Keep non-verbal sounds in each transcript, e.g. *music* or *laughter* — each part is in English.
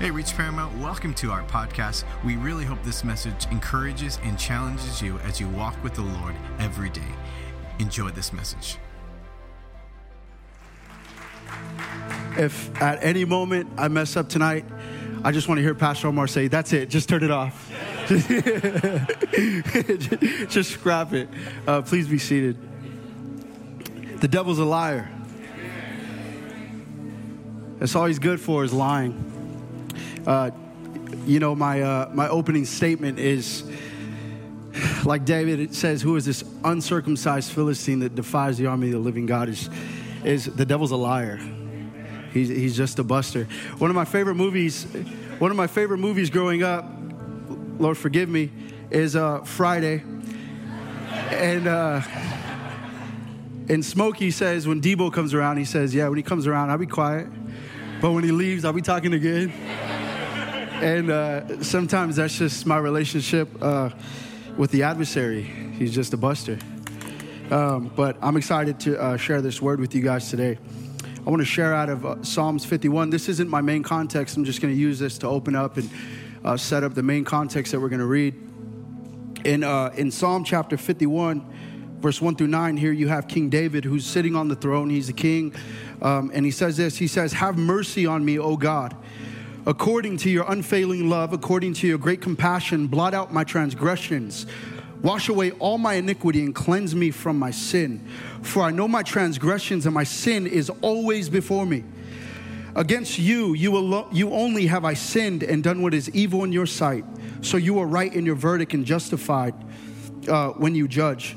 Hey, Reach Paramount, welcome to our podcast. We really hope this message encourages and challenges you as you walk with the Lord every day. Enjoy this message. If at any moment I mess up tonight, I just want to hear Pastor Omar say, That's it, just turn it off. *laughs* just scrap it. Uh, please be seated. The devil's a liar. That's all he's good for is lying. Uh, you know, my, uh, my opening statement is like David, it says, Who is this uncircumcised Philistine that defies the army of the living God? Is, is the devil's a liar. He's, he's just a buster. One of my favorite movies, one of my favorite movies growing up, Lord forgive me, is uh, Friday. And, uh, and Smokey says, when Debo comes around, he says, Yeah, when he comes around, I'll be quiet. But when he leaves, I'll be talking again and uh, sometimes that's just my relationship uh, with the adversary. He's just a buster. Um, but I'm excited to uh, share this word with you guys today. I want to share out of uh, Psalms 51. This isn't my main context. I'm just going to use this to open up and uh, set up the main context that we're going to read. In, uh, in Psalm chapter 51, verse 1 through 9, here you have King David who's sitting on the throne. He's the king. Um, and he says this He says, Have mercy on me, O God According to your unfailing love, according to your great compassion, blot out my transgressions. Wash away all my iniquity and cleanse me from my sin. For I know my transgressions and my sin is always before me. Against you, you, alo- you only have I sinned and done what is evil in your sight. So you are right in your verdict and justified uh, when you judge.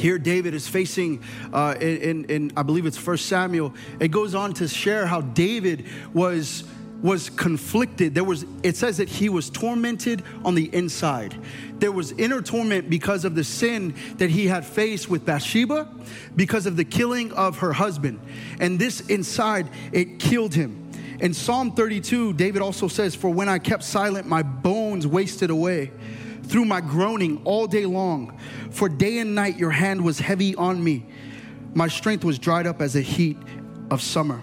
Here, David is facing, uh, in, in, I believe it's First Samuel. It goes on to share how David was was conflicted. There was, it says that he was tormented on the inside. There was inner torment because of the sin that he had faced with Bathsheba, because of the killing of her husband. And this inside, it killed him. In Psalm 32, David also says, For when I kept silent, my bones wasted away through my groaning all day long. For day and night your hand was heavy on me. My strength was dried up as the heat of summer.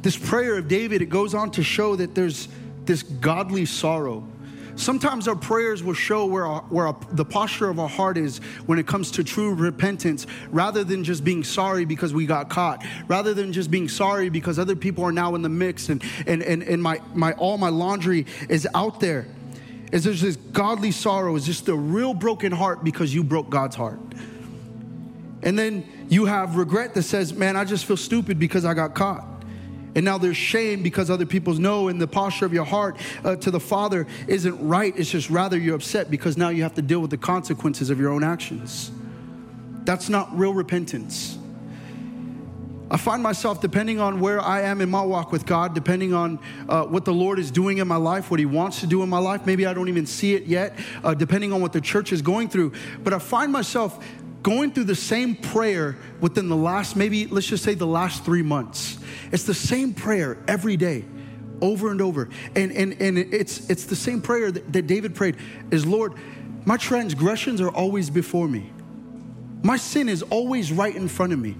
This prayer of David, it goes on to show that there's this godly sorrow. Sometimes our prayers will show where, our, where our, the posture of our heart is when it comes to true repentance, rather than just being sorry because we got caught, rather than just being sorry because other people are now in the mix and, and, and, and my, my, all my laundry is out there is there's this godly sorrow, is just a real broken heart because you broke God's heart. And then you have regret that says, man, I just feel stupid because I got caught. And now there's shame because other people know, and the posture of your heart uh, to the Father isn't right. It's just rather you're upset because now you have to deal with the consequences of your own actions. That's not real repentance. I find myself, depending on where I am in my walk with God, depending on uh, what the Lord is doing in my life, what He wants to do in my life, maybe I don't even see it yet, uh, depending on what the church is going through, but I find myself going through the same prayer within the last, maybe let's just say the last three months. It's the same prayer every day over and over. And, and, and it's, it's the same prayer that, that David prayed is, Lord, my transgressions are always before me. My sin is always right in front of me.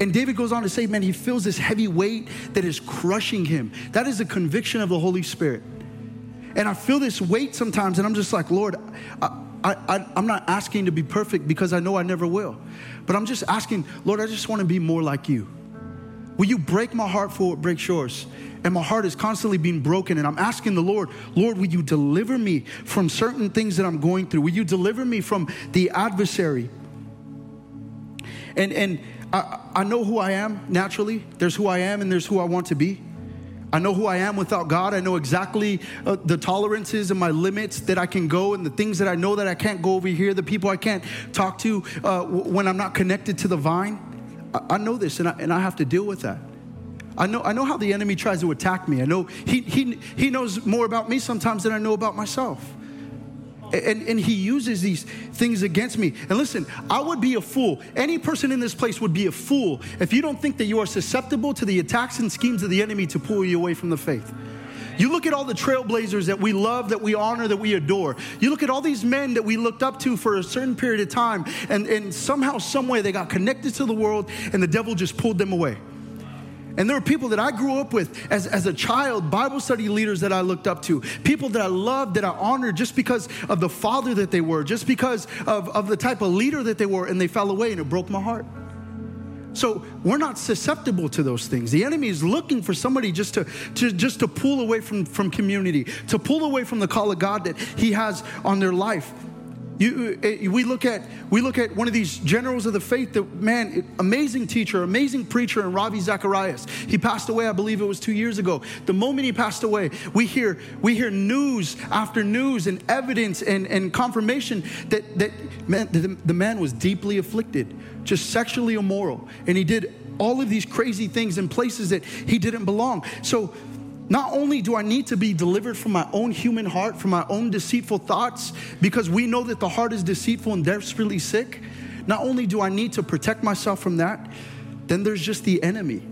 And David goes on to say, man, he feels this heavy weight that is crushing him. That is the conviction of the Holy Spirit. And I feel this weight sometimes, and I'm just like, Lord, I, I, am not asking to be perfect because I know I never will. But I'm just asking, Lord, I just want to be more like you. Will you break my heart for what breaks yours? And my heart is constantly being broken. And I'm asking the Lord, Lord, will you deliver me from certain things that I'm going through? Will you deliver me from the adversary? And, and I, I know who I am naturally. There's who I am and there's who I want to be. I know who I am without God. I know exactly uh, the tolerances and my limits that I can go and the things that I know that I can't go over here, the people I can't talk to uh, when I'm not connected to the vine. I, I know this and I, and I have to deal with that. I know, I know how the enemy tries to attack me. I know he, he, he knows more about me sometimes than I know about myself. And, and he uses these things against me. And listen, I would be a fool. Any person in this place would be a fool if you don't think that you are susceptible to the attacks and schemes of the enemy to pull you away from the faith. You look at all the trailblazers that we love, that we honor, that we adore. You look at all these men that we looked up to for a certain period of time, and, and somehow, someway, they got connected to the world, and the devil just pulled them away. And there were people that I grew up with as, as a child, Bible study leaders that I looked up to, people that I loved, that I honored just because of the father that they were, just because of, of the type of leader that they were, and they fell away, and it broke my heart. So we're not susceptible to those things. The enemy is looking for somebody just to, to just to pull away from, from community, to pull away from the call of God that he has on their life. You, eh, we look at we look at one of these generals of the faith. That man, amazing teacher, amazing preacher, and Ravi Zacharias. He passed away, I believe it was two years ago. The moment he passed away, we hear we hear news after news and evidence and, and confirmation that that man, the, the man was deeply afflicted, just sexually immoral, and he did all of these crazy things in places that he didn't belong. So not only do I need to be delivered from my own human heart, from my own deceitful thoughts, because we know that the heart is deceitful and desperately sick, not only do I need to protect myself from that, then there's just the enemy.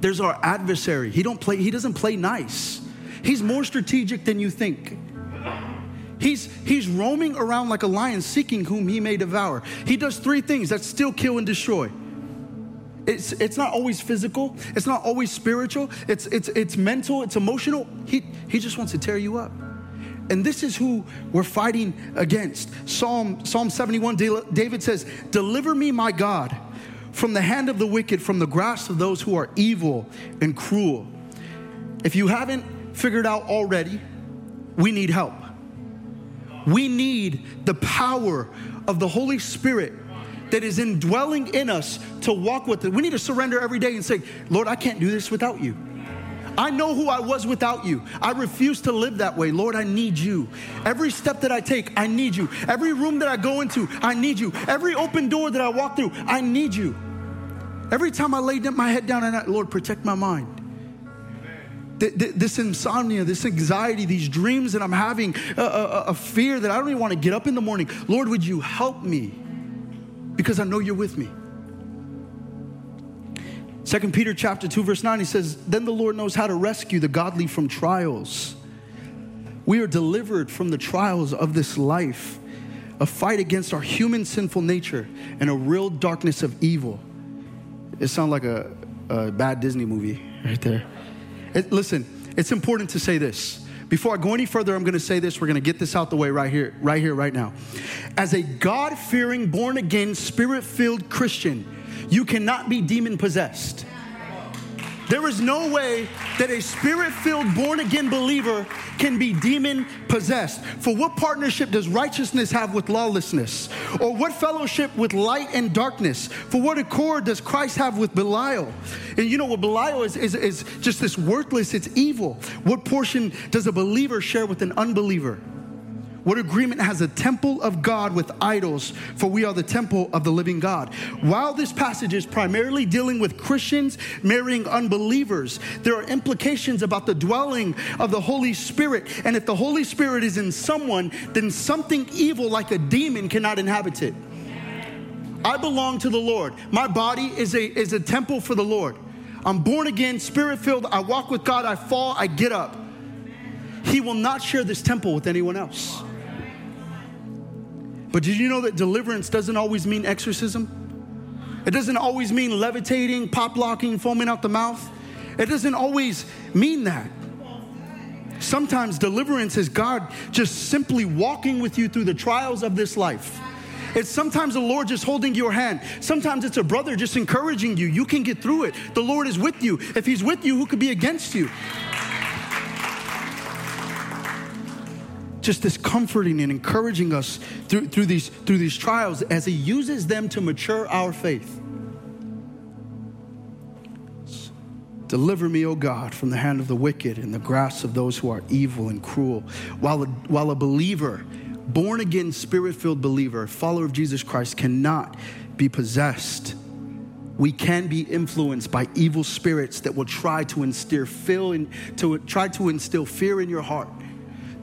There's our adversary. He don't play he doesn't play nice. He's more strategic than you think. He's, he's roaming around like a lion seeking whom he may devour. He does three things that still kill and destroy. It's, it's not always physical. It's not always spiritual. It's, it's, it's mental. It's emotional. He, he just wants to tear you up. And this is who we're fighting against. Psalm, Psalm 71, David says, Deliver me, my God, from the hand of the wicked, from the grasp of those who are evil and cruel. If you haven't figured out already, we need help. We need the power of the Holy Spirit that is indwelling in us to walk with it. We need to surrender every day and say, Lord, I can't do this without you. I know who I was without you. I refuse to live that way. Lord, I need you. Every step that I take, I need you. Every room that I go into, I need you. Every open door that I walk through, I need you. Every time I lay my head down and I, Lord, protect my mind. This insomnia, this anxiety, these dreams that I'm having, a, a, a fear that I don't even want to get up in the morning. Lord, would you help me? Because I know you're with me. Second Peter chapter 2 verse 9 he says, "Then the Lord knows how to rescue the godly from trials. We are delivered from the trials of this life, a fight against our human sinful nature and a real darkness of evil." It sounds like a, a bad Disney movie right there. It, listen, it's important to say this. Before I go any further, I'm going to say this. We're going to get this out the way right here, right here, right now. As a God fearing, born again, spirit filled Christian, you cannot be demon possessed. There is no way that a spirit filled, born again believer can be demon possessed. For what partnership does righteousness have with lawlessness? Or what fellowship with light and darkness? For what accord does Christ have with Belial? And you know what Belial is, is, is just this worthless, it's evil. What portion does a believer share with an unbeliever? What agreement has a temple of God with idols? For we are the temple of the living God. While this passage is primarily dealing with Christians marrying unbelievers, there are implications about the dwelling of the Holy Spirit. And if the Holy Spirit is in someone, then something evil like a demon cannot inhabit it. I belong to the Lord. My body is a, is a temple for the Lord. I'm born again, spirit filled. I walk with God. I fall, I get up. He will not share this temple with anyone else. But did you know that deliverance doesn't always mean exorcism? It doesn't always mean levitating, pop locking, foaming out the mouth. It doesn't always mean that. Sometimes deliverance is God just simply walking with you through the trials of this life. It's sometimes the Lord just holding your hand. Sometimes it's a brother just encouraging you. You can get through it. The Lord is with you. If He's with you, who could be against you? Just this comforting and encouraging us through, through, these, through these trials as He uses them to mature our faith. Deliver me, O God, from the hand of the wicked and the grasp of those who are evil and cruel. While a, while a believer, born again, spirit filled believer, follower of Jesus Christ, cannot be possessed, we can be influenced by evil spirits that will try to instill, in, to, try to instill fear in your heart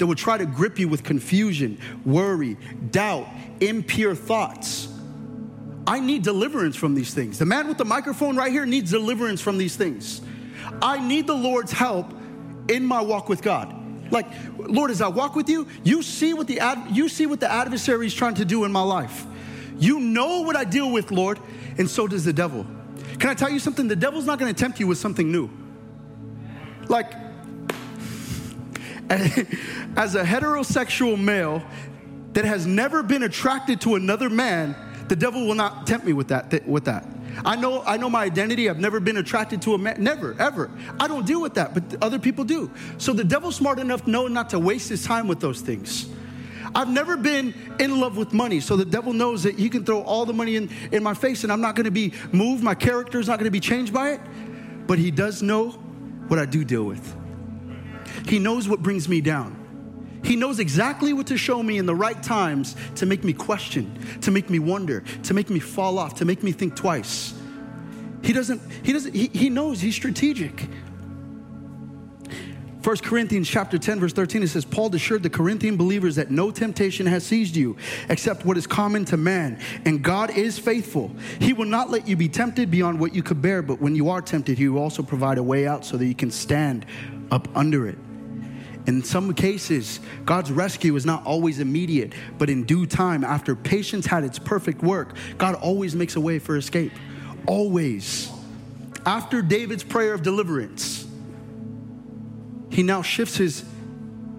that will try to grip you with confusion, worry, doubt, impure thoughts. I need deliverance from these things. The man with the microphone right here needs deliverance from these things. I need the Lord's help in my walk with God. Like, Lord, as I walk with you, you see what the ad, you see what the adversary is trying to do in my life. You know what I deal with, Lord, and so does the devil. Can I tell you something? The devil's not going to tempt you with something new. Like, *laughs* as a heterosexual male that has never been attracted to another man, the devil will not tempt me with that. With that. I know, I know my identity. I've never been attracted to a man. Never, ever. I don't deal with that, but other people do. So the devil's smart enough know not to waste his time with those things. I've never been in love with money, so the devil knows that he can throw all the money in, in my face and I'm not gonna be moved. My character is not gonna be changed by it. But he does know what I do deal with. He knows what brings me down. He knows exactly what to show me in the right times to make me question, to make me wonder, to make me fall off, to make me think twice. He doesn't, he doesn't, he, he knows he's strategic. 1 Corinthians chapter 10 verse 13 it says Paul assured the Corinthian believers that no temptation has seized you except what is common to man and God is faithful. He will not let you be tempted beyond what you could bear but when you are tempted he will also provide a way out so that you can stand up under it. In some cases, God's rescue is not always immediate, but in due time, after patience had its perfect work, God always makes a way for escape. Always. After David's prayer of deliverance, he now shifts his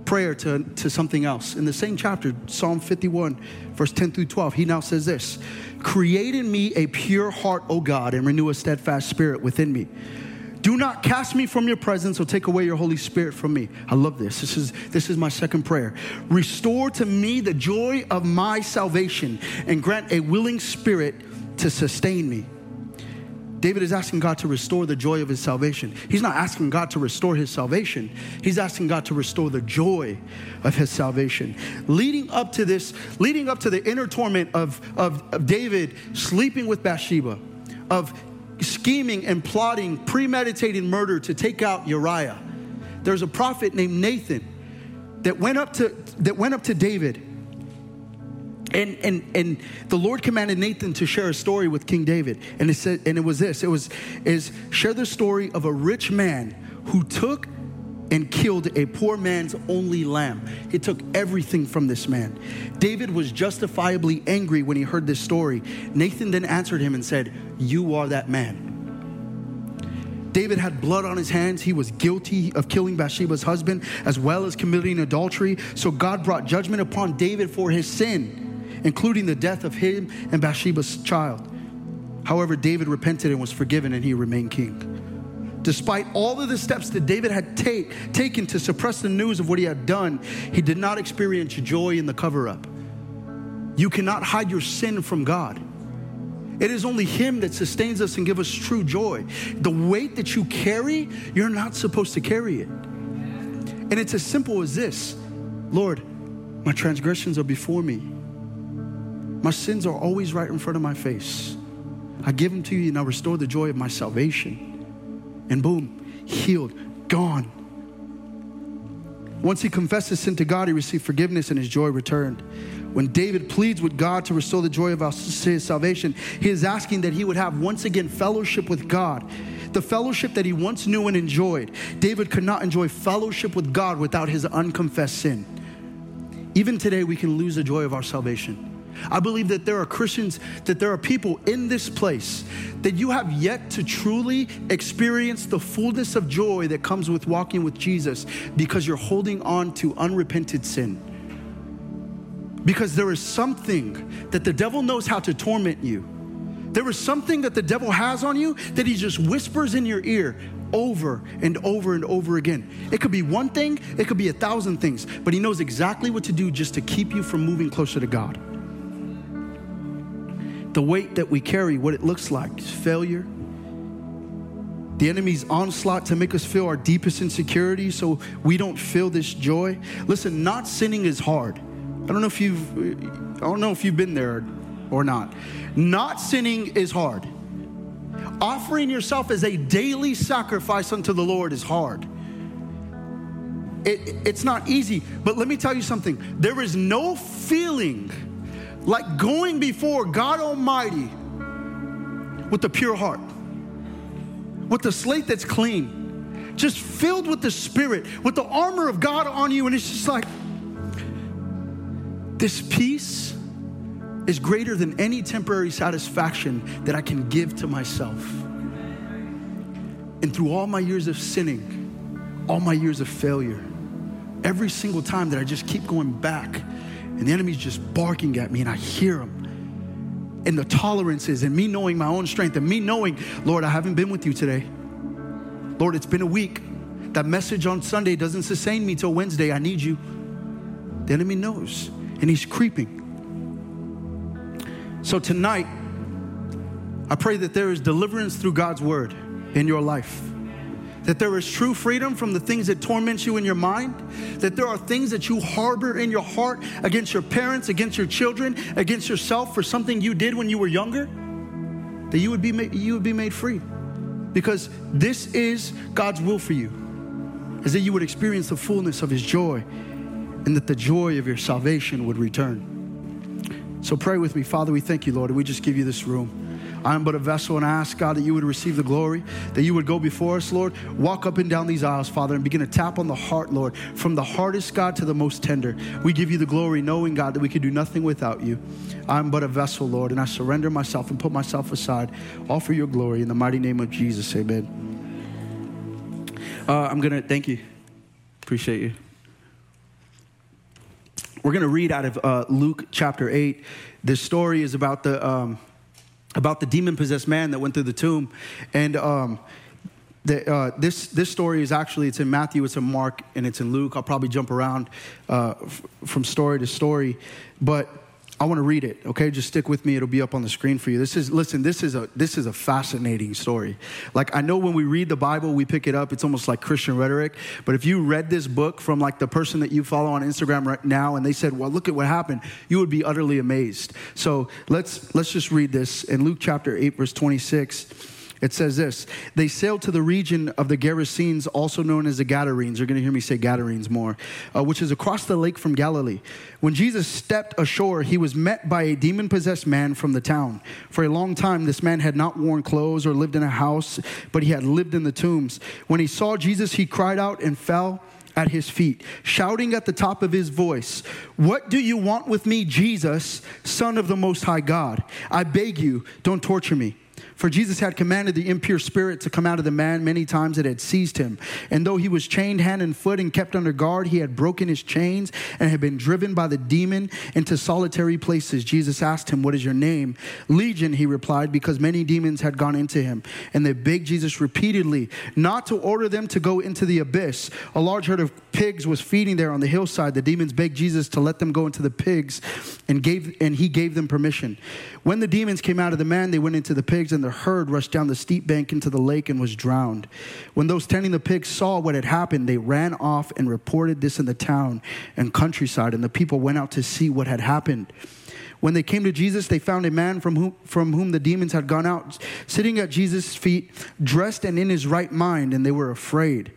prayer to, to something else. In the same chapter, Psalm 51, verse 10 through 12, he now says this Create in me a pure heart, O God, and renew a steadfast spirit within me. Do not cast me from your presence or take away your Holy Spirit from me. I love this. This is, this is my second prayer. Restore to me the joy of my salvation and grant a willing spirit to sustain me. David is asking God to restore the joy of his salvation. He's not asking God to restore his salvation. He's asking God to restore the joy of his salvation. Leading up to this, leading up to the inner torment of, of, of David sleeping with Bathsheba, of scheming and plotting, premeditating murder to take out Uriah. There's a prophet named Nathan that went up to, that went up to David. And, and, and the Lord commanded Nathan to share a story with King David. And it said, and it was this, it was, is share the story of a rich man who took and killed a poor man's only lamb. He took everything from this man. David was justifiably angry when he heard this story. Nathan then answered him and said, You are that man. David had blood on his hands. He was guilty of killing Bathsheba's husband as well as committing adultery. So God brought judgment upon David for his sin, including the death of him and Bathsheba's child. However, David repented and was forgiven, and he remained king. Despite all of the steps that David had take, taken to suppress the news of what he had done, he did not experience joy in the cover up. You cannot hide your sin from God. It is only Him that sustains us and gives us true joy. The weight that you carry, you're not supposed to carry it. And it's as simple as this Lord, my transgressions are before me, my sins are always right in front of my face. I give them to you and I restore the joy of my salvation and boom, healed, gone. Once he confessed his sin to God, he received forgiveness and his joy returned. When David pleads with God to restore the joy of his salvation, he is asking that he would have once again fellowship with God, the fellowship that he once knew and enjoyed. David could not enjoy fellowship with God without his unconfessed sin. Even today, we can lose the joy of our salvation. I believe that there are Christians, that there are people in this place that you have yet to truly experience the fullness of joy that comes with walking with Jesus because you're holding on to unrepented sin. Because there is something that the devil knows how to torment you. There is something that the devil has on you that he just whispers in your ear over and over and over again. It could be one thing, it could be a thousand things, but he knows exactly what to do just to keep you from moving closer to God the weight that we carry, what it looks like is failure, the enemy's onslaught to make us feel our deepest insecurity so we don't feel this joy. Listen, not sinning is hard. I don't know if you've I don't know if you've been there or not. Not sinning is hard. Offering yourself as a daily sacrifice unto the Lord is hard. it, it's not easy. But let me tell you something there is no feeling like going before God Almighty with a pure heart, with a slate that's clean, just filled with the Spirit, with the armor of God on you. And it's just like, this peace is greater than any temporary satisfaction that I can give to myself. And through all my years of sinning, all my years of failure, every single time that I just keep going back and the enemy's just barking at me and I hear him. And the tolerances and me knowing my own strength and me knowing, Lord, I haven't been with you today. Lord, it's been a week. That message on Sunday doesn't sustain me till Wednesday. I need you. The enemy knows and he's creeping. So tonight, I pray that there is deliverance through God's word in your life. That there is true freedom from the things that torment you in your mind. That there are things that you harbor in your heart against your parents, against your children, against yourself for something you did when you were younger. That you would be made, you would be made free. Because this is God's will for you. Is that you would experience the fullness of his joy and that the joy of your salvation would return. So pray with me. Father, we thank you, Lord, and we just give you this room. I am but a vessel, and I ask, God, that you would receive the glory, that you would go before us, Lord. Walk up and down these aisles, Father, and begin to tap on the heart, Lord, from the hardest, God, to the most tender. We give you the glory, knowing, God, that we could do nothing without you. I'm but a vessel, Lord, and I surrender myself and put myself aside, all for your glory. In the mighty name of Jesus, amen. Uh, I'm going to thank you. Appreciate you. We're going to read out of uh, Luke chapter 8. This story is about the, um, about the demon possessed man that went through the tomb. And um, the, uh, this, this story is actually, it's in Matthew, it's in Mark, and it's in Luke. I'll probably jump around uh, f- from story to story. But I want to read it, okay? Just stick with me. It'll be up on the screen for you. This is listen, this is a this is a fascinating story. Like I know when we read the Bible, we pick it up, it's almost like Christian rhetoric, but if you read this book from like the person that you follow on Instagram right now and they said, "Well, look at what happened." You would be utterly amazed. So, let's let's just read this in Luke chapter 8 verse 26. It says this They sailed to the region of the Gerasenes, also known as the Gadarenes. You're going to hear me say Gadarenes more, uh, which is across the lake from Galilee. When Jesus stepped ashore, he was met by a demon possessed man from the town. For a long time, this man had not worn clothes or lived in a house, but he had lived in the tombs. When he saw Jesus, he cried out and fell at his feet, shouting at the top of his voice, What do you want with me, Jesus, Son of the Most High God? I beg you, don't torture me. For Jesus had commanded the impure spirit to come out of the man many times it had seized him. And though he was chained hand and foot and kept under guard, he had broken his chains and had been driven by the demon into solitary places. Jesus asked him, What is your name? Legion, he replied, because many demons had gone into him. And they begged Jesus repeatedly not to order them to go into the abyss. A large herd of pigs was feeding there on the hillside. The demons begged Jesus to let them go into the pigs, and, gave, and he gave them permission. When the demons came out of the man, they went into the pigs, and the herd rushed down the steep bank into the lake and was drowned. When those tending the pigs saw what had happened, they ran off and reported this in the town and countryside, and the people went out to see what had happened. When they came to Jesus, they found a man from whom, from whom the demons had gone out, sitting at Jesus' feet, dressed and in his right mind, and they were afraid.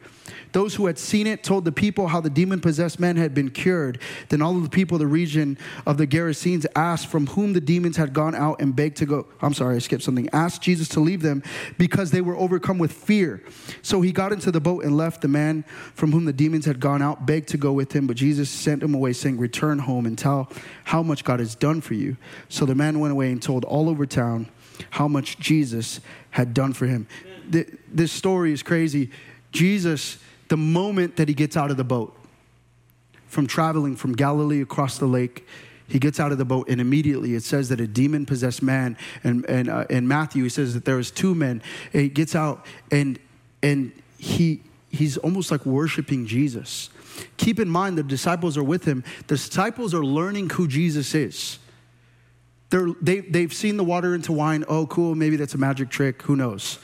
Those who had seen it told the people how the demon possessed man had been cured. Then all of the people of the region of the Gerasenes asked from whom the demons had gone out and begged to go. I'm sorry, I skipped something. Asked Jesus to leave them because they were overcome with fear. So he got into the boat and left. The man from whom the demons had gone out begged to go with him, but Jesus sent him away, saying, Return home and tell how much God has done for you. So the man went away and told all over town how much Jesus had done for him. This story is crazy. Jesus the moment that he gets out of the boat from traveling from Galilee across the lake. He gets out of the boat, and immediately it says that a demon possessed man, and, and uh, in Matthew, he says that there was two men. He gets out, and, and he, he's almost like worshiping Jesus. Keep in mind, the disciples are with him. The disciples are learning who Jesus is. They're, they, they've seen the water into wine. Oh, cool, maybe that's a magic trick. Who knows?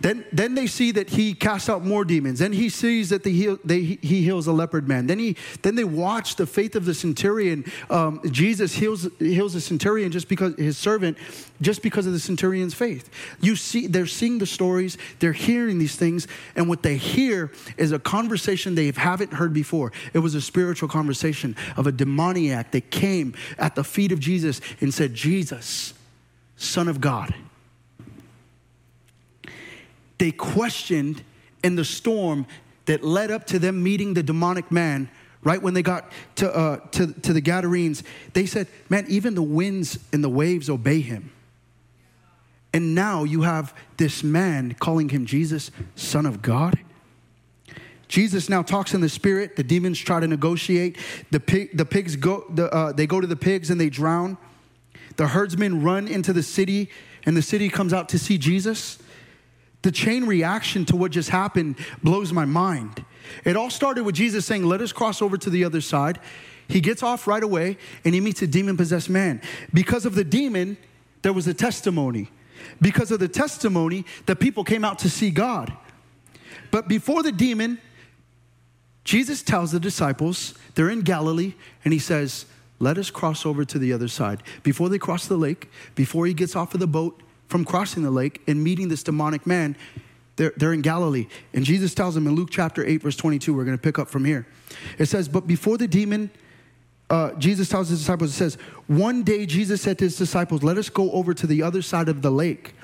Then, then they see that he casts out more demons. Then he sees that heal, they, he heals a leopard man. Then, he, then they watch the faith of the centurion. Um, Jesus heals, heals the centurion just because his servant, just because of the centurion's faith. You see, they're seeing the stories, they're hearing these things, and what they hear is a conversation they haven't heard before. It was a spiritual conversation of a demoniac that came at the feet of Jesus and said, Jesus, Son of God they questioned in the storm that led up to them meeting the demonic man right when they got to, uh, to, to the Gadarenes, they said, Man, even the winds and the waves obey him. And now you have this man calling him Jesus, Son of God. Jesus now talks in the spirit. The demons try to negotiate. The, pig, the pigs go, the, uh, they go to the pigs and they drown. The herdsmen run into the city, and the city comes out to see Jesus. The chain reaction to what just happened blows my mind. It all started with Jesus saying, Let us cross over to the other side. He gets off right away and he meets a demon possessed man. Because of the demon, there was a testimony. Because of the testimony, the people came out to see God. But before the demon, Jesus tells the disciples, they're in Galilee, and he says, Let us cross over to the other side. Before they cross the lake, before he gets off of the boat, from crossing the lake and meeting this demonic man. They're, they're in Galilee. And Jesus tells them in Luke chapter 8, verse 22, we're going to pick up from here. It says, But before the demon, uh, Jesus tells his disciples, it says, One day Jesus said to his disciples, Let us go over to the other side of the lake.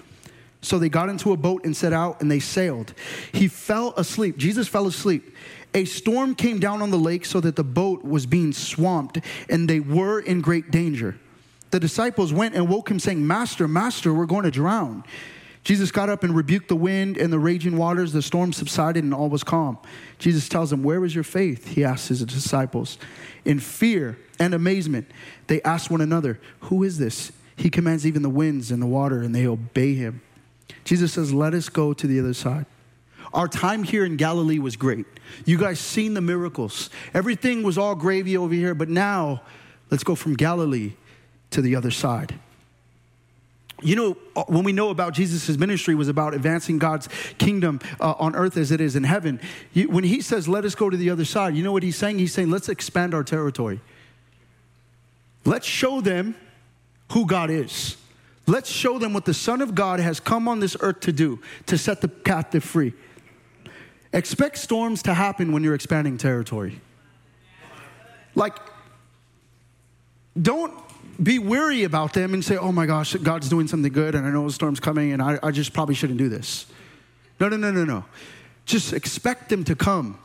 So they got into a boat and set out and they sailed. He fell asleep. Jesus fell asleep. A storm came down on the lake so that the boat was being swamped and they were in great danger the disciples went and woke him, saying, Master, Master, we're going to drown. Jesus got up and rebuked the wind and the raging waters. The storm subsided and all was calm. Jesus tells them, Where is your faith? He asks his disciples. In fear and amazement, they asked one another, Who is this? He commands even the winds and the water, and they obey him. Jesus says, Let us go to the other side. Our time here in Galilee was great. You guys seen the miracles. Everything was all gravy over here, but now let's go from Galilee to the other side. You know, uh, when we know about Jesus' ministry was about advancing God's kingdom uh, on earth as it is in heaven, when he says, let us go to the other side, you know what he's saying? He's saying, let's expand our territory. Let's show them who God is. Let's show them what the Son of God has come on this earth to do, to set the captive free. Expect storms to happen when you're expanding territory. Like, don't be weary about them and say, oh my gosh, God's doing something good and I know a storm's coming and I, I just probably shouldn't do this. No, no, no, no, no. Just expect them to come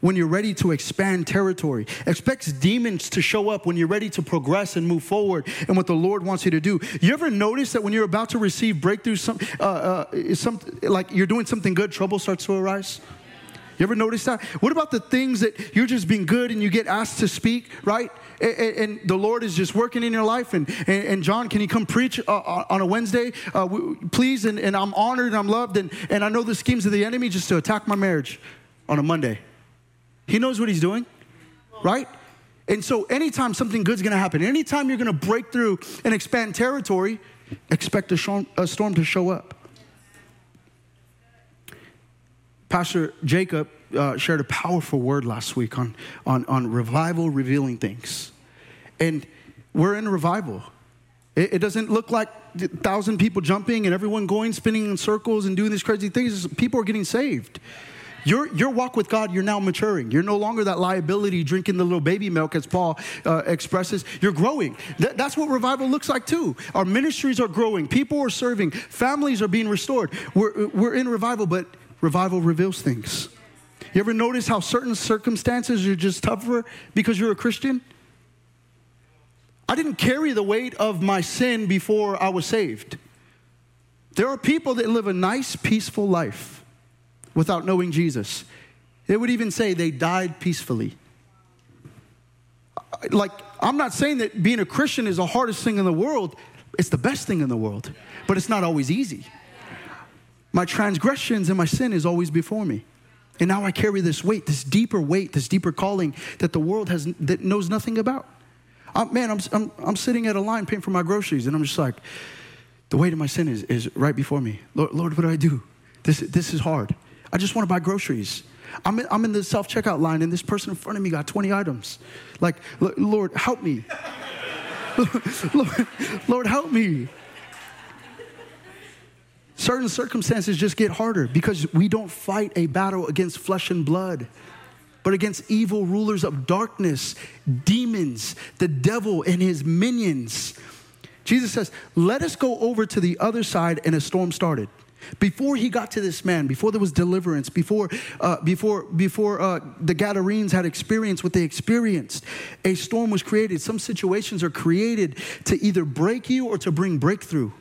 when you're ready to expand territory. Expect demons to show up when you're ready to progress and move forward and what the Lord wants you to do. You ever notice that when you're about to receive breakthrough, some, uh, uh, some, like you're doing something good, trouble starts to arise? You ever notice that? What about the things that you're just being good and you get asked to speak, right? And, the Lord is just working in your life. And, and, Jon, can you come preach uh, uh on a Wednesday? Uh, please. And, and I'm honored and I'm loved. And, and I know the schemes of the enemy just to attack my marriage on a Monday. He knows what he's doing, right? And so, anytime something good's gonna happen, anytime you're gonna break through and expand territory, expect a storm to show up. Pastor Jacob uh, shared a powerful word last week on, on, on revival revealing things. And we're in revival. It, it doesn't look like a thousand people jumping and everyone going, spinning in circles and doing these crazy things. People are getting saved. Your, your walk with God, you're now maturing. You're no longer that liability drinking the little baby milk, as Paul uh, expresses. You're growing. Th- that's what revival looks like, too. Our ministries are growing. People are serving. Families are being restored. We're, we're in revival, but revival reveals things. You ever notice how certain circumstances are just tougher because you're a Christian? I didn't carry the weight of my sin before I was saved. There are people that live a nice, peaceful life without knowing Jesus. They would even say they died peacefully. Like, I'm not saying that being a Christian is the hardest thing in the world, it's the best thing in the world, but it's not always easy. My transgressions and my sin is always before me. And now I carry this weight, this deeper weight, this deeper calling that the world has that knows nothing about. I'm, man, I'm, I'm, I'm sitting at a line paying for my groceries, and I'm just like, the weight of my sin is, is right before me. Lord, Lord, what do I do? This, this is hard. I just want to buy groceries. I'm in, I'm in the self checkout line, and this person in front of me got 20 items. Like, Lord, help me. *laughs* Lord, Lord, help me. Certain circumstances just get harder because we don't fight a battle against flesh and blood, but against evil rulers of darkness, demons, the devil, and his minions. Jesus says, Let us go over to the other side, and a storm started. Before he got to this man, before there was deliverance, before, uh, before, before uh, the Gadarenes had experienced what they experienced, a storm was created. Some situations are created to either break you or to bring breakthrough.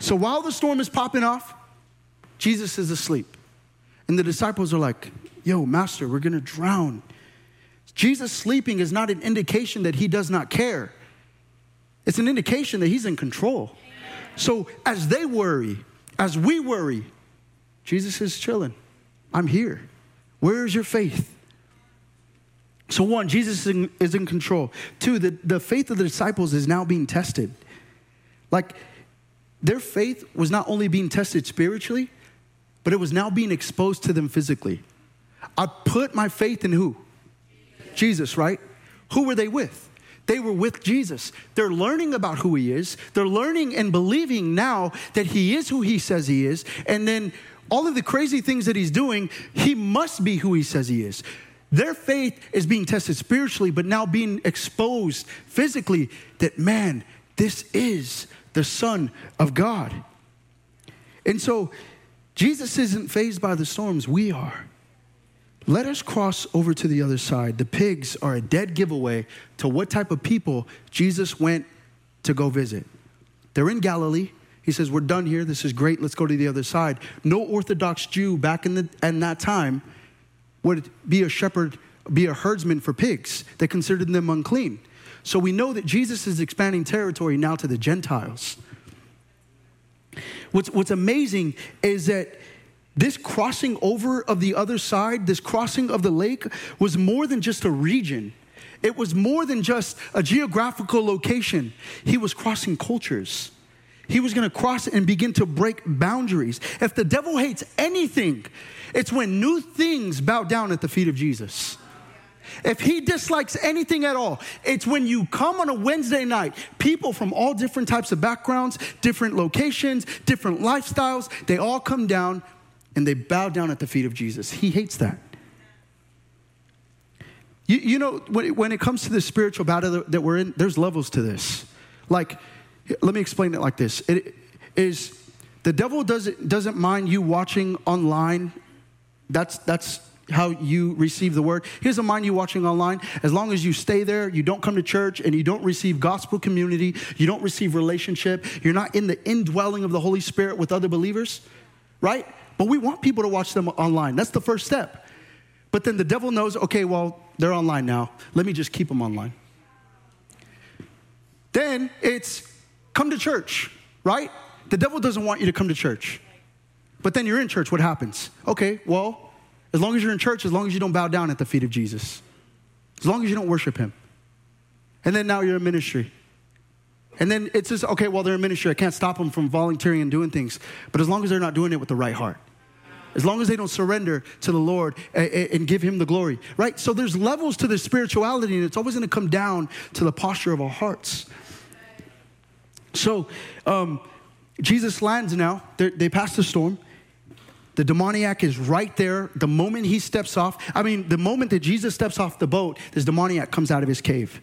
So while the storm is popping off, Jesus is asleep. And the disciples are like, Yo, Master, we're gonna drown. Jesus sleeping is not an indication that he does not care, it's an indication that he's in control. So as they worry, as we worry, Jesus is chilling. I'm here. Where is your faith? So, one, Jesus is in, is in control. Two, the, the faith of the disciples is now being tested. Like, their faith was not only being tested spiritually, but it was now being exposed to them physically. I put my faith in who? Jesus, right? Who were they with? They were with Jesus. They're learning about who he is. They're learning and believing now that he is who he says he is. And then all of the crazy things that he's doing, he must be who he says he is. Their faith is being tested spiritually, but now being exposed physically that, man, this is the Son of God. And so Jesus isn't fazed by the storms, we are. Let us cross over to the other side. The pigs are a dead giveaway to what type of people Jesus went to go visit. They're in Galilee. He says, We're done here. This is great. Let's go to the other side. No Orthodox Jew back in, the, in that time would be a shepherd, be a herdsman for pigs. They considered them unclean. So we know that Jesus is expanding territory now to the Gentiles. What's, what's amazing is that this crossing over of the other side, this crossing of the lake, was more than just a region. It was more than just a geographical location. He was crossing cultures. He was going to cross and begin to break boundaries. If the devil hates anything, it's when new things bow down at the feet of Jesus. If he dislikes anything at all, it's when you come on a Wednesday night, people from all different types of backgrounds, different locations, different lifestyles, they all come down and they bow down at the feet of Jesus. He hates that. You, you know, when, when it comes to the spiritual battle that we're in, there's levels to this. Like, let me explain it like this. It is the devil doesn't, doesn't mind you watching online. That's, that's how you receive the word. Here's doesn't mind you watching online. As long as you stay there, you don't come to church, and you don't receive gospel community, you don't receive relationship, you're not in the indwelling of the Holy Spirit with other believers, right? But we want people to watch them online. That's the first step. But then the devil knows, okay, well, they're online now. Let me just keep them online. Then it's come to church, right? The devil doesn't want you to come to church. But then you're in church, what happens? Okay, well, as long as you're in church, as long as you don't bow down at the feet of Jesus, as long as you don't worship him. And then now you're in ministry. And then it's just, okay, well, they're in ministry. I can't stop them from volunteering and doing things. But as long as they're not doing it with the right heart as long as they don't surrender to the Lord and, give Him the glory, right? So there's levels to this spirituality, and it's always going to come down to the posture of our hearts. So um, Jesus lands now. They're, they pass the storm. The demoniac is right there. The moment he steps off, I mean, the moment that Jesus steps off the boat, this demoniac comes out of his cave.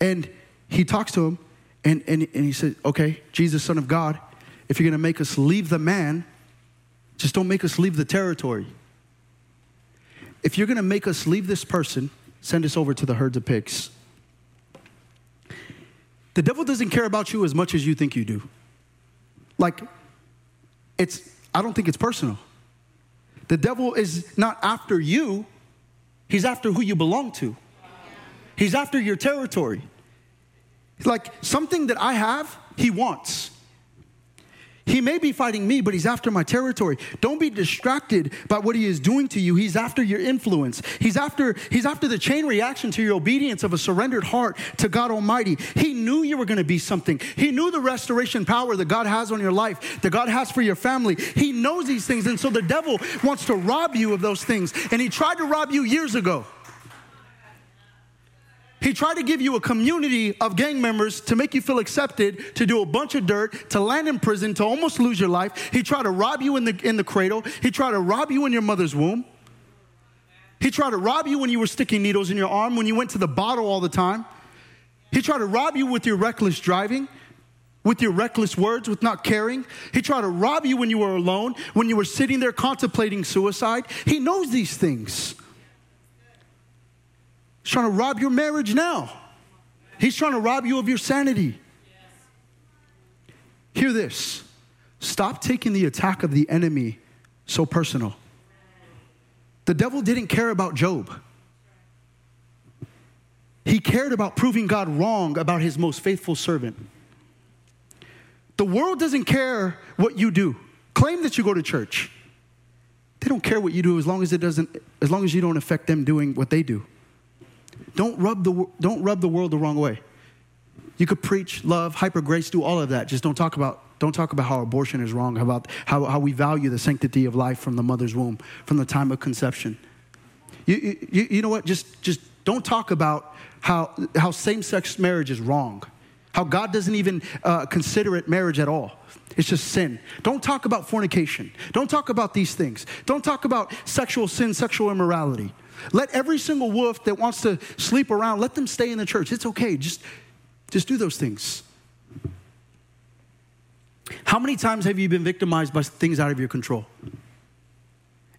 And he talks to him, and, and, and he says, Okay, Jesus, Son of God, if you're going to make us leave the man, just don't make us leave the territory. If you're going to make us leave this person, send us over to the herds of pigs. The devil doesn't care about you as much as you think you do. Like, it's, I don't think it's personal. The devil is not after you, he's after who you belong to. He's after your territory. Like, something that I have, he wants. He may be fighting me, but he's after my territory. Don't be distracted by what he is doing to you. He's after your influence. He's after, he's after the chain reaction to your obedience of a surrendered heart to God Almighty. He knew you were going to be something. He knew the restoration power that God has on your life, that God has for your family. He knows these things. And so the devil wants to rob you of those things. And he tried to rob you years ago. He tried to give you a community of gang members to make you feel accepted, to do a bunch of dirt, to land in prison, to almost lose your life. He tried to rob you in the, in the cradle. He tried to rob you in your mother's womb. He tried to rob you when you were sticking needles in your arm, when you went to the bottle all the time. He tried to rob you with your reckless driving, with your reckless words, with not caring. He tried to rob you when you were alone, when you were sitting there contemplating suicide. He knows these things. He's trying to rob your marriage now. He's trying to rob you of your sanity. Hear this stop taking the attack of the enemy so personal. The devil didn't care about Job. He cared about proving God wrong about his most faithful servant. The world doesn't care what you do. Claim that you go to church. They don't care what you do as long as it doesn't as long as you don't affect them doing what they do. Don't rub the, don't rub the world the wrong way. You could preach, love, hyper grace, do all of that. Just don't talk about, don't talk about how abortion is wrong, about how, how we value the sanctity of life from the mother's womb, from the time of conception. You, you, you know what? Just, just don't talk about how, how same sex marriage is wrong, how God doesn't even uh, consider it marriage at all. It's just sin. Don't talk about fornication. Don't talk about these things. Don't talk about sexual sin, sexual immorality. Let every single wolf that wants to sleep around, let them stay in the church. It's okay. Just, just do those things. How many times have you been victimized by things out of your control?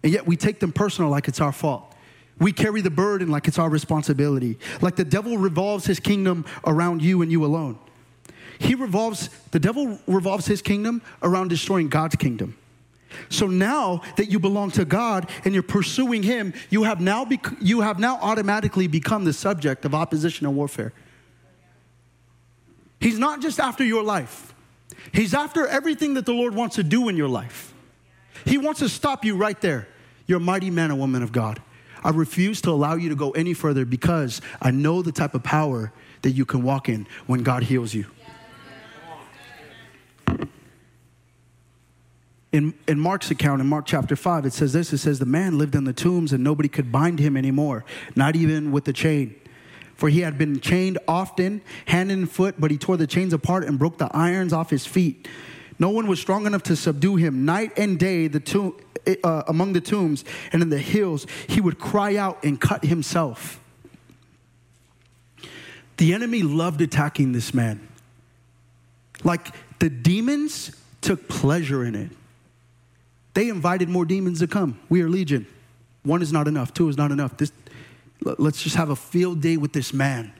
And yet we take them personal like it's our fault. We carry the burden like it's our responsibility. Like the devil revolves his kingdom around you and you alone. He revolves, the devil revolves his kingdom around destroying God's kingdom. So now that you belong to God and you're pursuing Him, you have now, bec- you have now automatically become the subject of opposition and warfare. He's not just after your life, He's after everything that the Lord wants to do in your life. He wants to stop you right there. You're a mighty man or woman of God. I refuse to allow you to go any further because I know the type of power that you can walk in when God heals you. In, in Mark's account, in Mark chapter 5, it says this it says, The man lived in the tombs and nobody could bind him anymore, not even with the chain. For he had been chained often, hand and foot, but he tore the chains apart and broke the irons off his feet. No one was strong enough to subdue him. Night and day, the tomb, uh, among the tombs and in the hills, he would cry out and cut himself. The enemy loved attacking this man. Like the demons took pleasure in it. They invited more demons to come. We are legion. One is not enough, two is not enough. This, let's just have a field day with this man.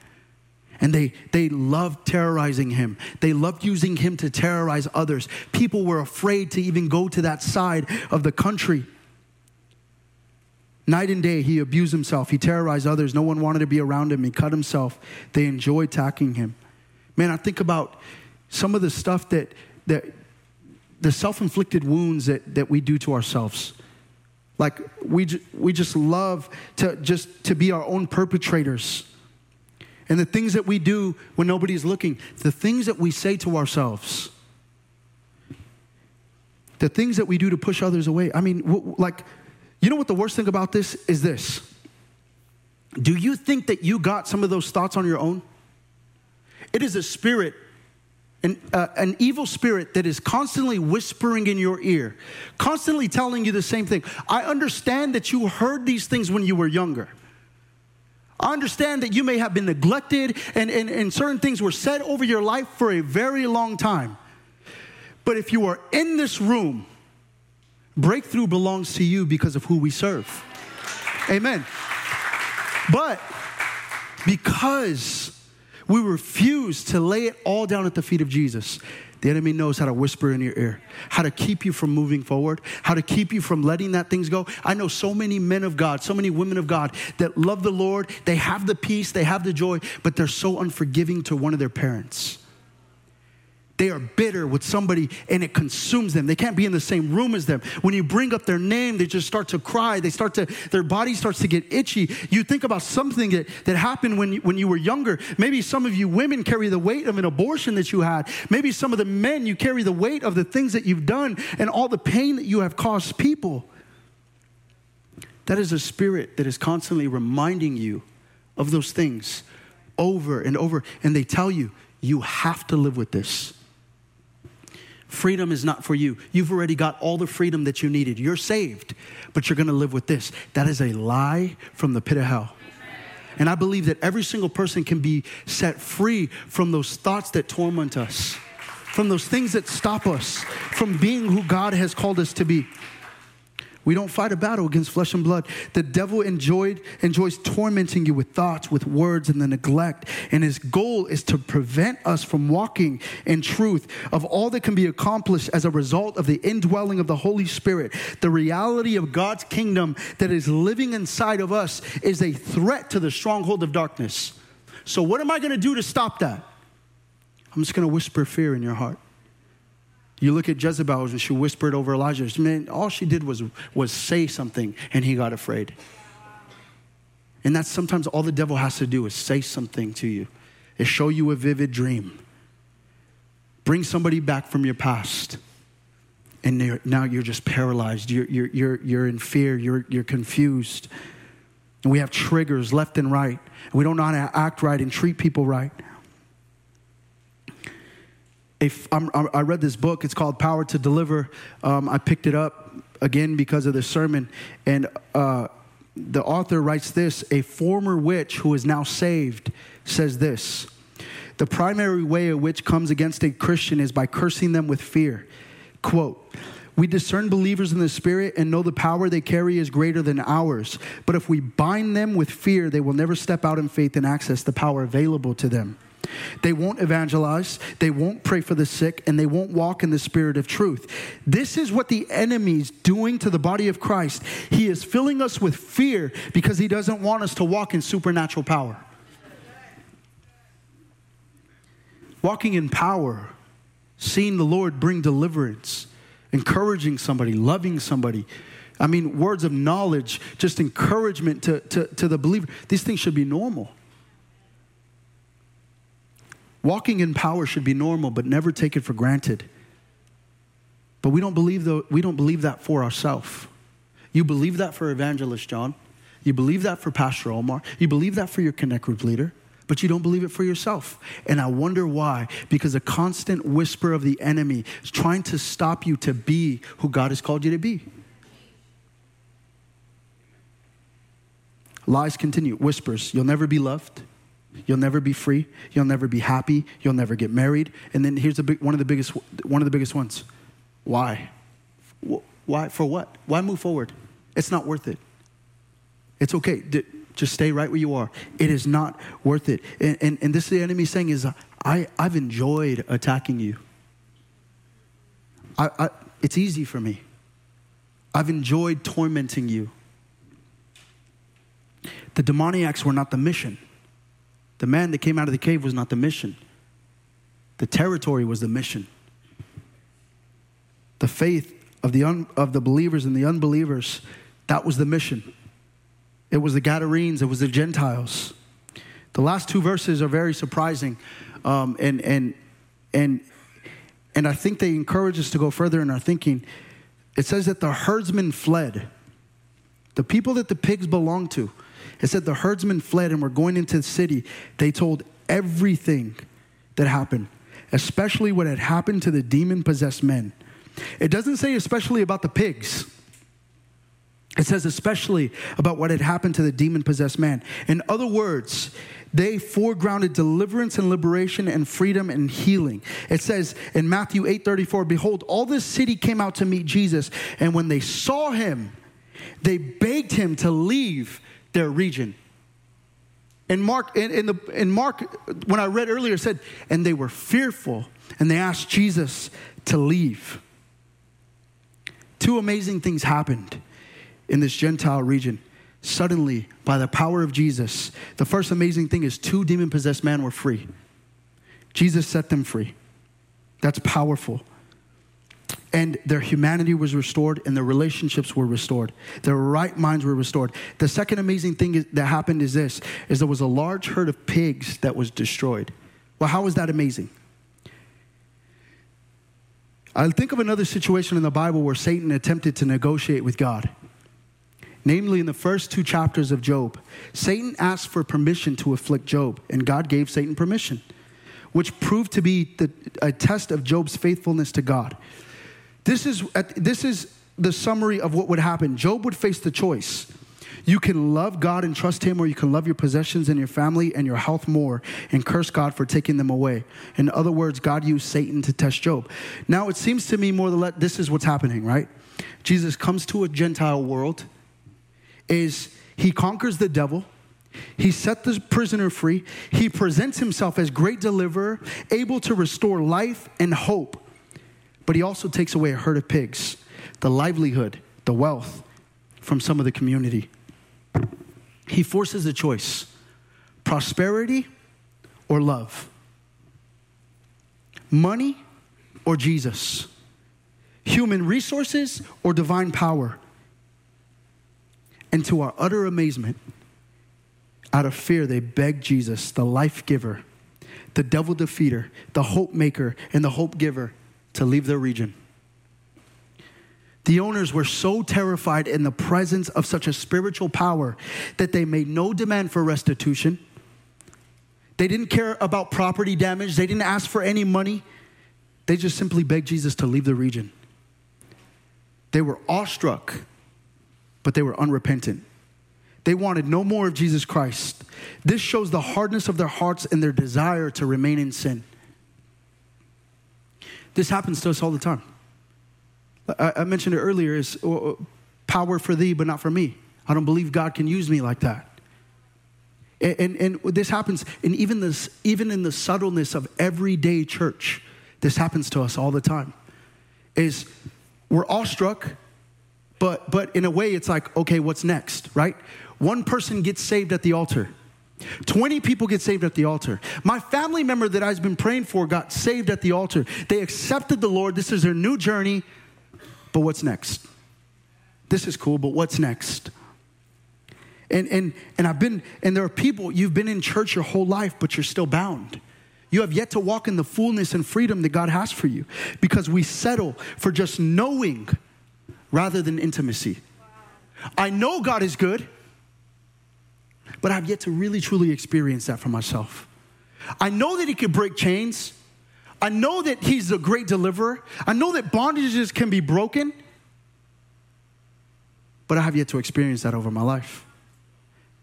And they, they loved terrorizing him. They loved using him to terrorize others. People were afraid to even go to that side of the country. Night and day, he abused himself. He terrorized others. No one wanted to be around him. He cut himself. They enjoyed attacking him. Man, I think about some of the stuff that, that the self inflicted wounds that, that we do to ourselves. Like we, we just love to just to be our own perpetrators. And the things that we do when nobody's looking, the things that we say to ourselves, the things that we do to push others away. I mean, like, you know what the worst thing about this is this? Do you think that you got some of those thoughts on your own? It is a spirit an, uh, an evil spirit that is constantly whispering in your ear, constantly telling you the same thing. I understand that you heard these things when you were younger. I understand that you may have been neglected and, and, and certain things were said over your life for a very long time. But if you are in this room, breakthrough belongs to you because of who we serve. Amen. But because we refuse to lay it all down at the feet of Jesus. The enemy knows how to whisper in your ear, how to keep you from moving forward, how to keep you from letting that things go. I know so many men of God, so many women of God that love the Lord. They have the peace, they have the joy, but they're so unforgiving to one of their parents. They are bitter with somebody and it consumes them. They can't be in the same room as them. When you bring up their name, they just start to cry. They start to, their body starts to get itchy. You think about something that, that happened when you, when you were younger. Maybe some of you women carry the weight of an abortion that you had. Maybe some of the men, you carry the weight of the things that you've done and all the pain that you have caused people. That is a spirit that is constantly reminding you of those things over and over. And they tell you, you have to live with this. Freedom is not for you. You've already got all the freedom that you needed. You're saved, but you're going to live with this. That is a lie from the pit of hell. And I believe that every single person can be set free from those thoughts that torment us, from those things that stop us from being who God has called us to be. We don't fight a battle against flesh and blood. The devil enjoyed, enjoys tormenting you with thoughts, with words, and the neglect. And his goal is to prevent us from walking in truth of all that can be accomplished as a result of the indwelling of the Holy Spirit. The reality of God's kingdom that is living inside of us is a threat to the stronghold of darkness. So, what am I going to do to stop that? I'm just going to whisper fear in your heart. You look at Jezebel and she whispered over Elijah. Man, all she did was, was say something and he got afraid. And that's sometimes all the devil has to do is say something to you, is show you a vivid dream, bring somebody back from your past. And now you're just paralyzed. You're, you're, you're, you're in fear. You're, you're confused. And we have triggers left and right. And we don't know how to act right and treat people right. I read this book. It's called Power to Deliver. Um, I picked it up again because of the sermon. And uh, the author writes this A former witch who is now saved says this The primary way a witch comes against a Christian is by cursing them with fear. Quote, we discern believers in the Spirit and know the power they carry is greater than ours. But if we bind them with fear, they will never step out in faith and access the power available to them. They won't evangelize, they won't pray for the sick, and they won't walk in the spirit of truth. This is what the enemy's doing to the body of Christ. He is filling us with fear because he doesn't want us to walk in supernatural power. Walking in power, seeing the Lord bring deliverance, encouraging somebody, loving somebody. I mean, words of knowledge, just encouragement to, to, to the believer. These things should be normal. Walking in power should be normal, but never take it for granted. But we don't believe, the, we don't believe that for ourselves. You believe that for Evangelist Jon. You believe that for Pastor Omar. You believe that for your Connect Group leader, but you don't believe it for yourself. And I wonder why. Because a constant whisper of the enemy is trying to stop you to be who God has called you to be. Lies continue, whispers. You'll never be loved. You'll never be free. You'll never be happy. You'll never get married. And then here's the big, one of the biggest one of the biggest ones. Why? Why for what? Why move forward? It's not worth it. It's okay. Just stay right where you are. It is not worth it. And, and, and this is the enemy saying is, I, I've enjoyed attacking you. I, I, it's easy for me. I've enjoyed tormenting you. The demoniacs were not the mission. The man that came out of the cave was not the mission, the territory was the mission. The faith of the, un, of the believers and the unbelievers, that was the mission. It was the Gadarenes, it was the Gentiles. The last two verses are very surprising, um, and, and, and, and I think they encourage us to go further in our thinking. It says that the herdsmen fled. The people that the pigs belonged to, it said the herdsmen fled and were going into the city. They told everything that happened, especially what had happened to the demon possessed men. It doesn't say especially about the pigs. It says especially about what had happened to the demon possessed man. In other words, they foregrounded deliverance and liberation and freedom and healing. It says in Matthew 8:34, behold, all this city came out to meet Jesus, and when they saw him, they begged him to leave their region. And Mark, in, in, the, in Mark, when I read earlier, said, and they were fearful and they asked Jesus to leave. Two amazing things happened in this Gentile region. Suddenly, by the power of Jesus, the first amazing thing is two demon possessed men were free. Jesus set them free. That's powerful. And their humanity was restored and their relationships were restored. Their right minds were restored. The second amazing thing that happened is this is there was a large herd of pigs that was destroyed. Well, how is that amazing? I think of another situation in the Bible where Satan attempted to negotiate with God. Namely, in the first two chapters of Job, Satan asked for permission to afflict Job, and God gave Satan permission, which proved to be the, a test of Job's faithfulness to God. This is, this is the summary of what would happen. Job would face the choice. You can love God and trust Him, or you can love your possessions and your family and your health more and curse God for taking them away. In other words, God used Satan to test Job. Now, it seems to me more than less, this is what's happening, right? Jesus comes to a Gentile world, is he conquers the devil, he set the prisoner free, he presents himself as great deliverer, able to restore life and hope but he also takes away a herd of pigs, the livelihood, the wealth from some of the community. He forces a choice prosperity or love, money or Jesus, human resources or divine power. And to our utter amazement, out of fear, they beg Jesus, the life giver, the devil defeater, the hope maker, and the hope giver, to leave their region. The owners were so terrified in the presence of such a spiritual power that they made no demand for restitution. They didn't care about property damage, they didn't ask for any money. They just simply begged Jesus to leave the region. They were awestruck, but they were unrepentant. They wanted no more of Jesus Christ. This shows the hardness of their hearts and their desire to remain in sin. This happens to us all the time. I, I mentioned it earlier is uh, power for thee, but not for me. I don't believe God can use me like that. And, and, and this happens, and even, this, even in the subtleness of everyday church, this happens to us all the time. Is we're awestruck, but, but in a way, it's like, okay, what's next, right? One person gets saved at the altar 20 people get saved at the altar. My family member that I've been praying for got saved at the altar. They accepted the Lord. This is their new journey. But what's next? This is cool, but what's next? And, and, and I've been, and there are people, you've been in church your whole life, but you're still bound. You have yet to walk in the fullness and freedom that God has for you because we settle for just knowing rather than intimacy. I know God is good but I've yet to really truly experience that for myself. I know that He could break chains. I know that He's a great deliverer. I know that bondages can be broken, but I have yet to experience that over my life.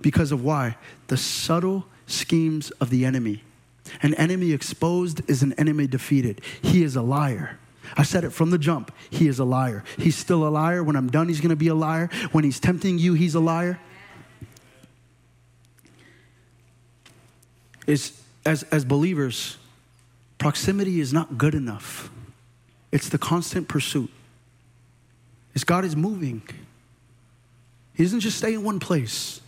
Because of why? The subtle schemes of the enemy. An enemy exposed is an enemy defeated. He is a liar. I said it from the jump. He is a liar. He's still a liar. When I'm done, he's going to be a liar. When he's tempting you, he's a liar. Is as, as believers, proximity is not good enough. It's the constant pursuit. It's God is moving. He doesn't just stay in one place.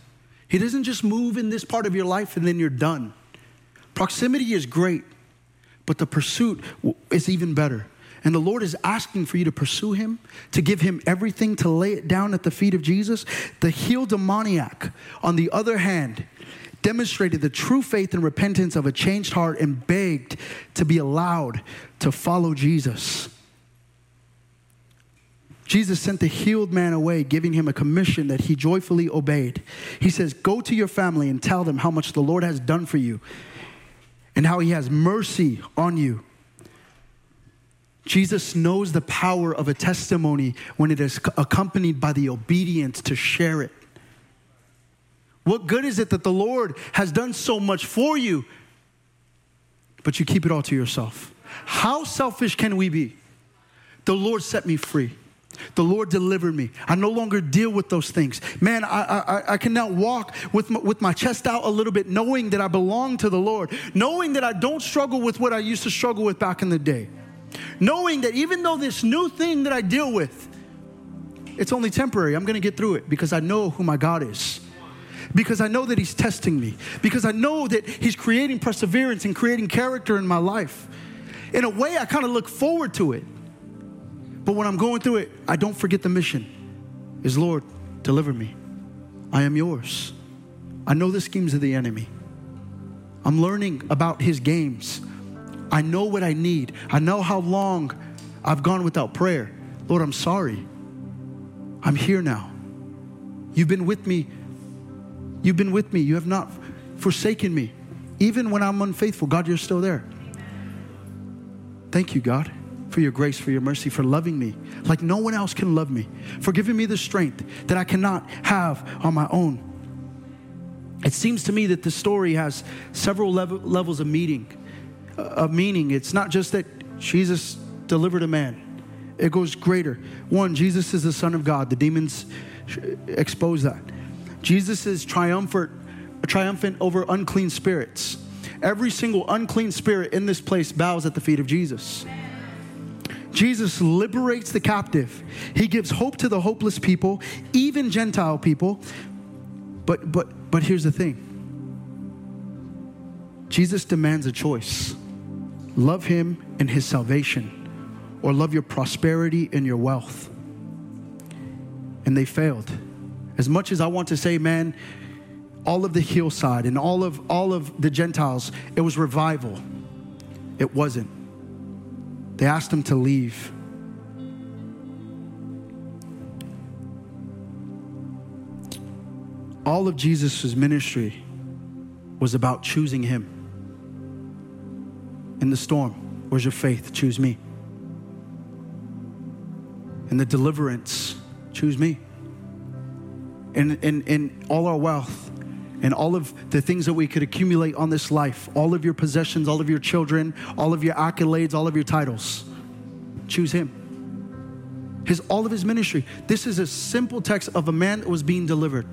He doesn't just move in this part of your life and then you're done. Proximity is great, but the pursuit is even better. And the Lord is asking for you to pursue Him, to give Him everything, to lay it down at the feet of Jesus. The healed demoniac, on the other hand, demonstrated the true faith and repentance of a changed heart and begged to be allowed to follow Jesus. Jesus sent the healed man away, giving him a commission that he joyfully obeyed. He says, Go to your family and tell them how much the Lord has done for you and how he has mercy on you. Jesus knows the power of a testimony when it is accompanied by the obedience to share it. What good is it that the Lord has done so much for you, but you keep it all to yourself? How selfish can we be? The Lord set me free. The Lord delivered me. I no longer deal with those things. Man, I, I, I can now walk with my, with my chest out a little bit, knowing that I belong to the Lord, knowing that I don't struggle with what I used to struggle with back in the day, knowing that even though this new thing that I deal with, it's only temporary, I'm going to get through it because I know who my God is because I know that He's testing me, because I know that He's creating perseverance and creating character in my life. in a way, I kind of look forward to it. But when I'm going through it, I don't forget the mission is Lord, deliver me. I am yours. I know the schemes of the enemy. I'm learning about his games. I know what I need. I know how long I've gone without prayer. Lord, I'm sorry. I'm here now. You've been with me. You've been with me. You have not forsaken me. Even when I'm unfaithful, God, you're still there. Thank you, God, for your grace, for your mercy, for loving me like no one else can love me, for giving me the strength that I cannot have on my own. It seems to me that the story has several level, levels of meaning. Uh, of meaning. It's not just that Jesus delivered a man. It goes greater. One, Jesus is the Son of God. The demons expose that. Jesus is triumphant, triumphant over unclean spirits. Every single unclean spirit in this place bows at the feet of Jesus. Jesus liberates the captive. He gives hope to the hopeless people, even Gentile people. But but but here's the thing. Jesus demands a choice. Love him and his salvation or love your prosperity and your wealth. And they failed. As much as I want to say, man, all of the hillside and all of all of the Gentiles, it was revival. It wasn't. They asked him to leave. All of Jesus' ministry was about choosing him. In the storm, where's your faith? Choose me. In the deliverance, choose me. In, in, in all our wealth, and all of the things that we could accumulate on this life, all of your possessions, all of your children, all of your accolades, all of your titles. Choose him. His all of his ministry. This is a simple text of a man that was being delivered.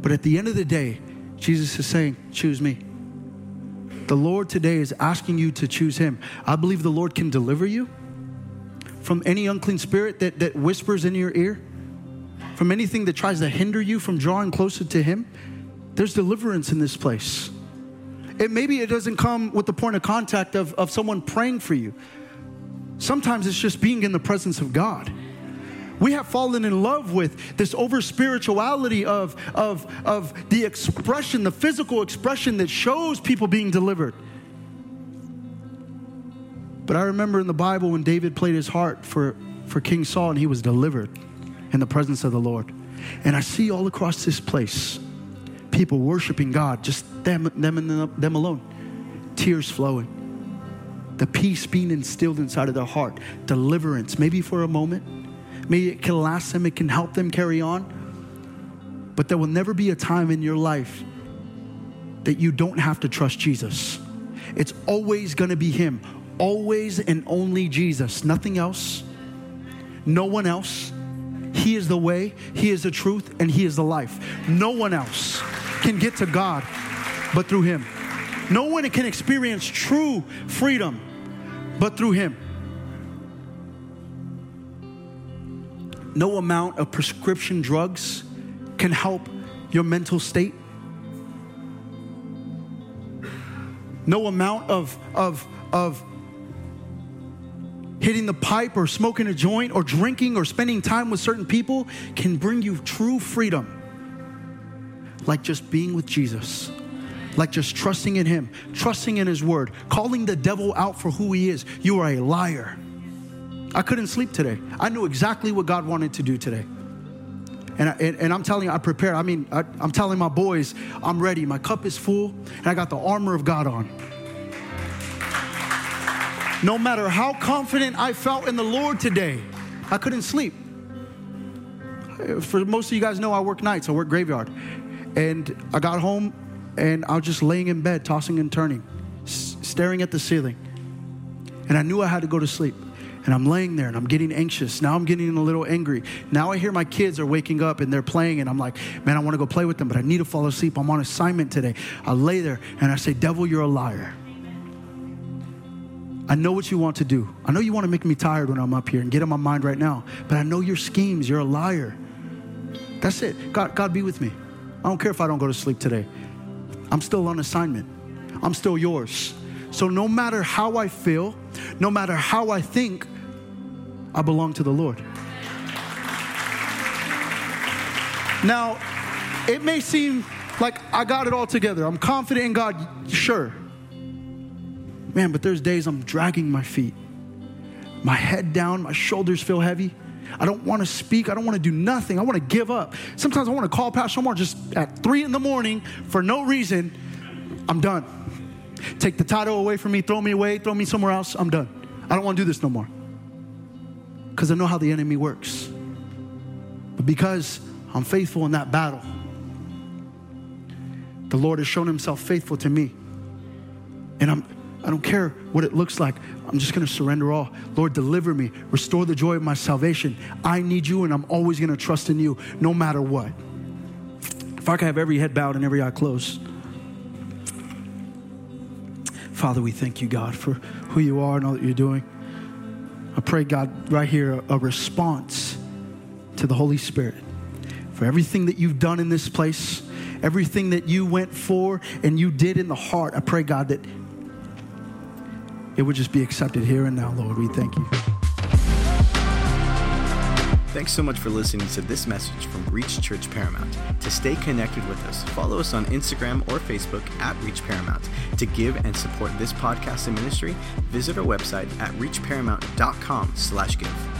But at the end of the day, Jesus is saying, Choose me. The Lord today is asking you to choose him. I believe the Lord can deliver you from any unclean spirit that, that whispers in your ear from anything that tries to hinder you from drawing closer to Him, there's deliverance in this place. It maybe it doesn't come with the point of contact of, of someone praying for you. Sometimes it's just being in the presence of God. We have fallen in love with this over spirituality of, of, of the expression, the physical expression that shows people being delivered. But I remember in the Bible when David played his heart for, for King Saul and he was delivered in the presence of the Lord. And I see all across this place people worshiping God, just them, them, and them alone, tears flowing, the peace being instilled inside of their heart, deliverance, maybe for a moment. Maybe it can last them, it can help them carry on. But there will never be a time in your life that you don't have to trust Jesus. It's always to be Him, always and only Jesus, nothing else, no one else. He is the way, He is the truth, and He is the life. No one else can get to God but through Him. No one can experience true freedom but through Him. No amount of prescription drugs can help your mental state. No amount of, of, of hitting the pipe or smoking a joint or drinking or spending time with certain people can bring you true freedom. Like just being with Jesus, like just trusting in Him, trusting in His Word, calling the devil out for who he is. You are a liar. I couldn't sleep today. I knew exactly what God wanted to do today. And, I, and, I'm telling you, I prepared. I mean, I, I'm telling my boys, I'm ready. My cup is full, and I got the armor of God on. No matter how confident I felt in the Lord today, I couldn't sleep. For most of you guys know, I work nights, I work graveyard. And I got home and I was just laying in bed, tossing and turning, staring at the ceiling. And I knew I had to go to sleep. And I'm laying there and I'm getting anxious. Now I'm getting a little angry. Now I hear my kids are waking up and they're playing, and I'm like, man, I want to go play with them, but I need to fall asleep. I'm on assignment today. I lay there and I say, Devil, you're a liar. I know what you want to do. I know you want to make me tired when I'm up here and get in my mind right now, but I know your schemes. You're a liar. That's it. God, God be with me. I don't care if I don't go to sleep today. I'm still on assignment. I'm still yours. So no matter how I feel, no matter how I think, I belong to the Lord. Now, it may seem like I got it all together. I'm confident in God, sure. Man, but there's days I'm dragging my feet, my head down, my shoulders feel heavy. I don't want to speak. I don't want to do nothing. I want to give up. Sometimes I want to call Pastor Omar just at three in the morning for no reason. I'm done. Take the title away from me, throw me away, throw me somewhere else. I'm done. I don't want to do this no more. Because I know how the enemy works. But because I'm faithful in that battle, the Lord has shown himself faithful to me. And I'm I don't care what it looks like. I'm just going to surrender all. Lord, deliver me. Restore the joy of my salvation. I need you, and I'm always going to trust in you no matter what. If I could have every head bowed and every eye closed. Father, we thank you, God, for who you are and all that you're doing. I pray, God, right here, a response to the Holy Spirit for everything that you've done in this place, everything that you went for and you did in the heart. I pray, God, that it would just be accepted here and now, Lord. We thank you. Thanks so much for listening to this message from Reach Church Paramount. To stay connected with us, follow us on Instagram or Facebook at Reach Paramount. To give and support this podcast and ministry, visit our website at reachparamount.com slash give.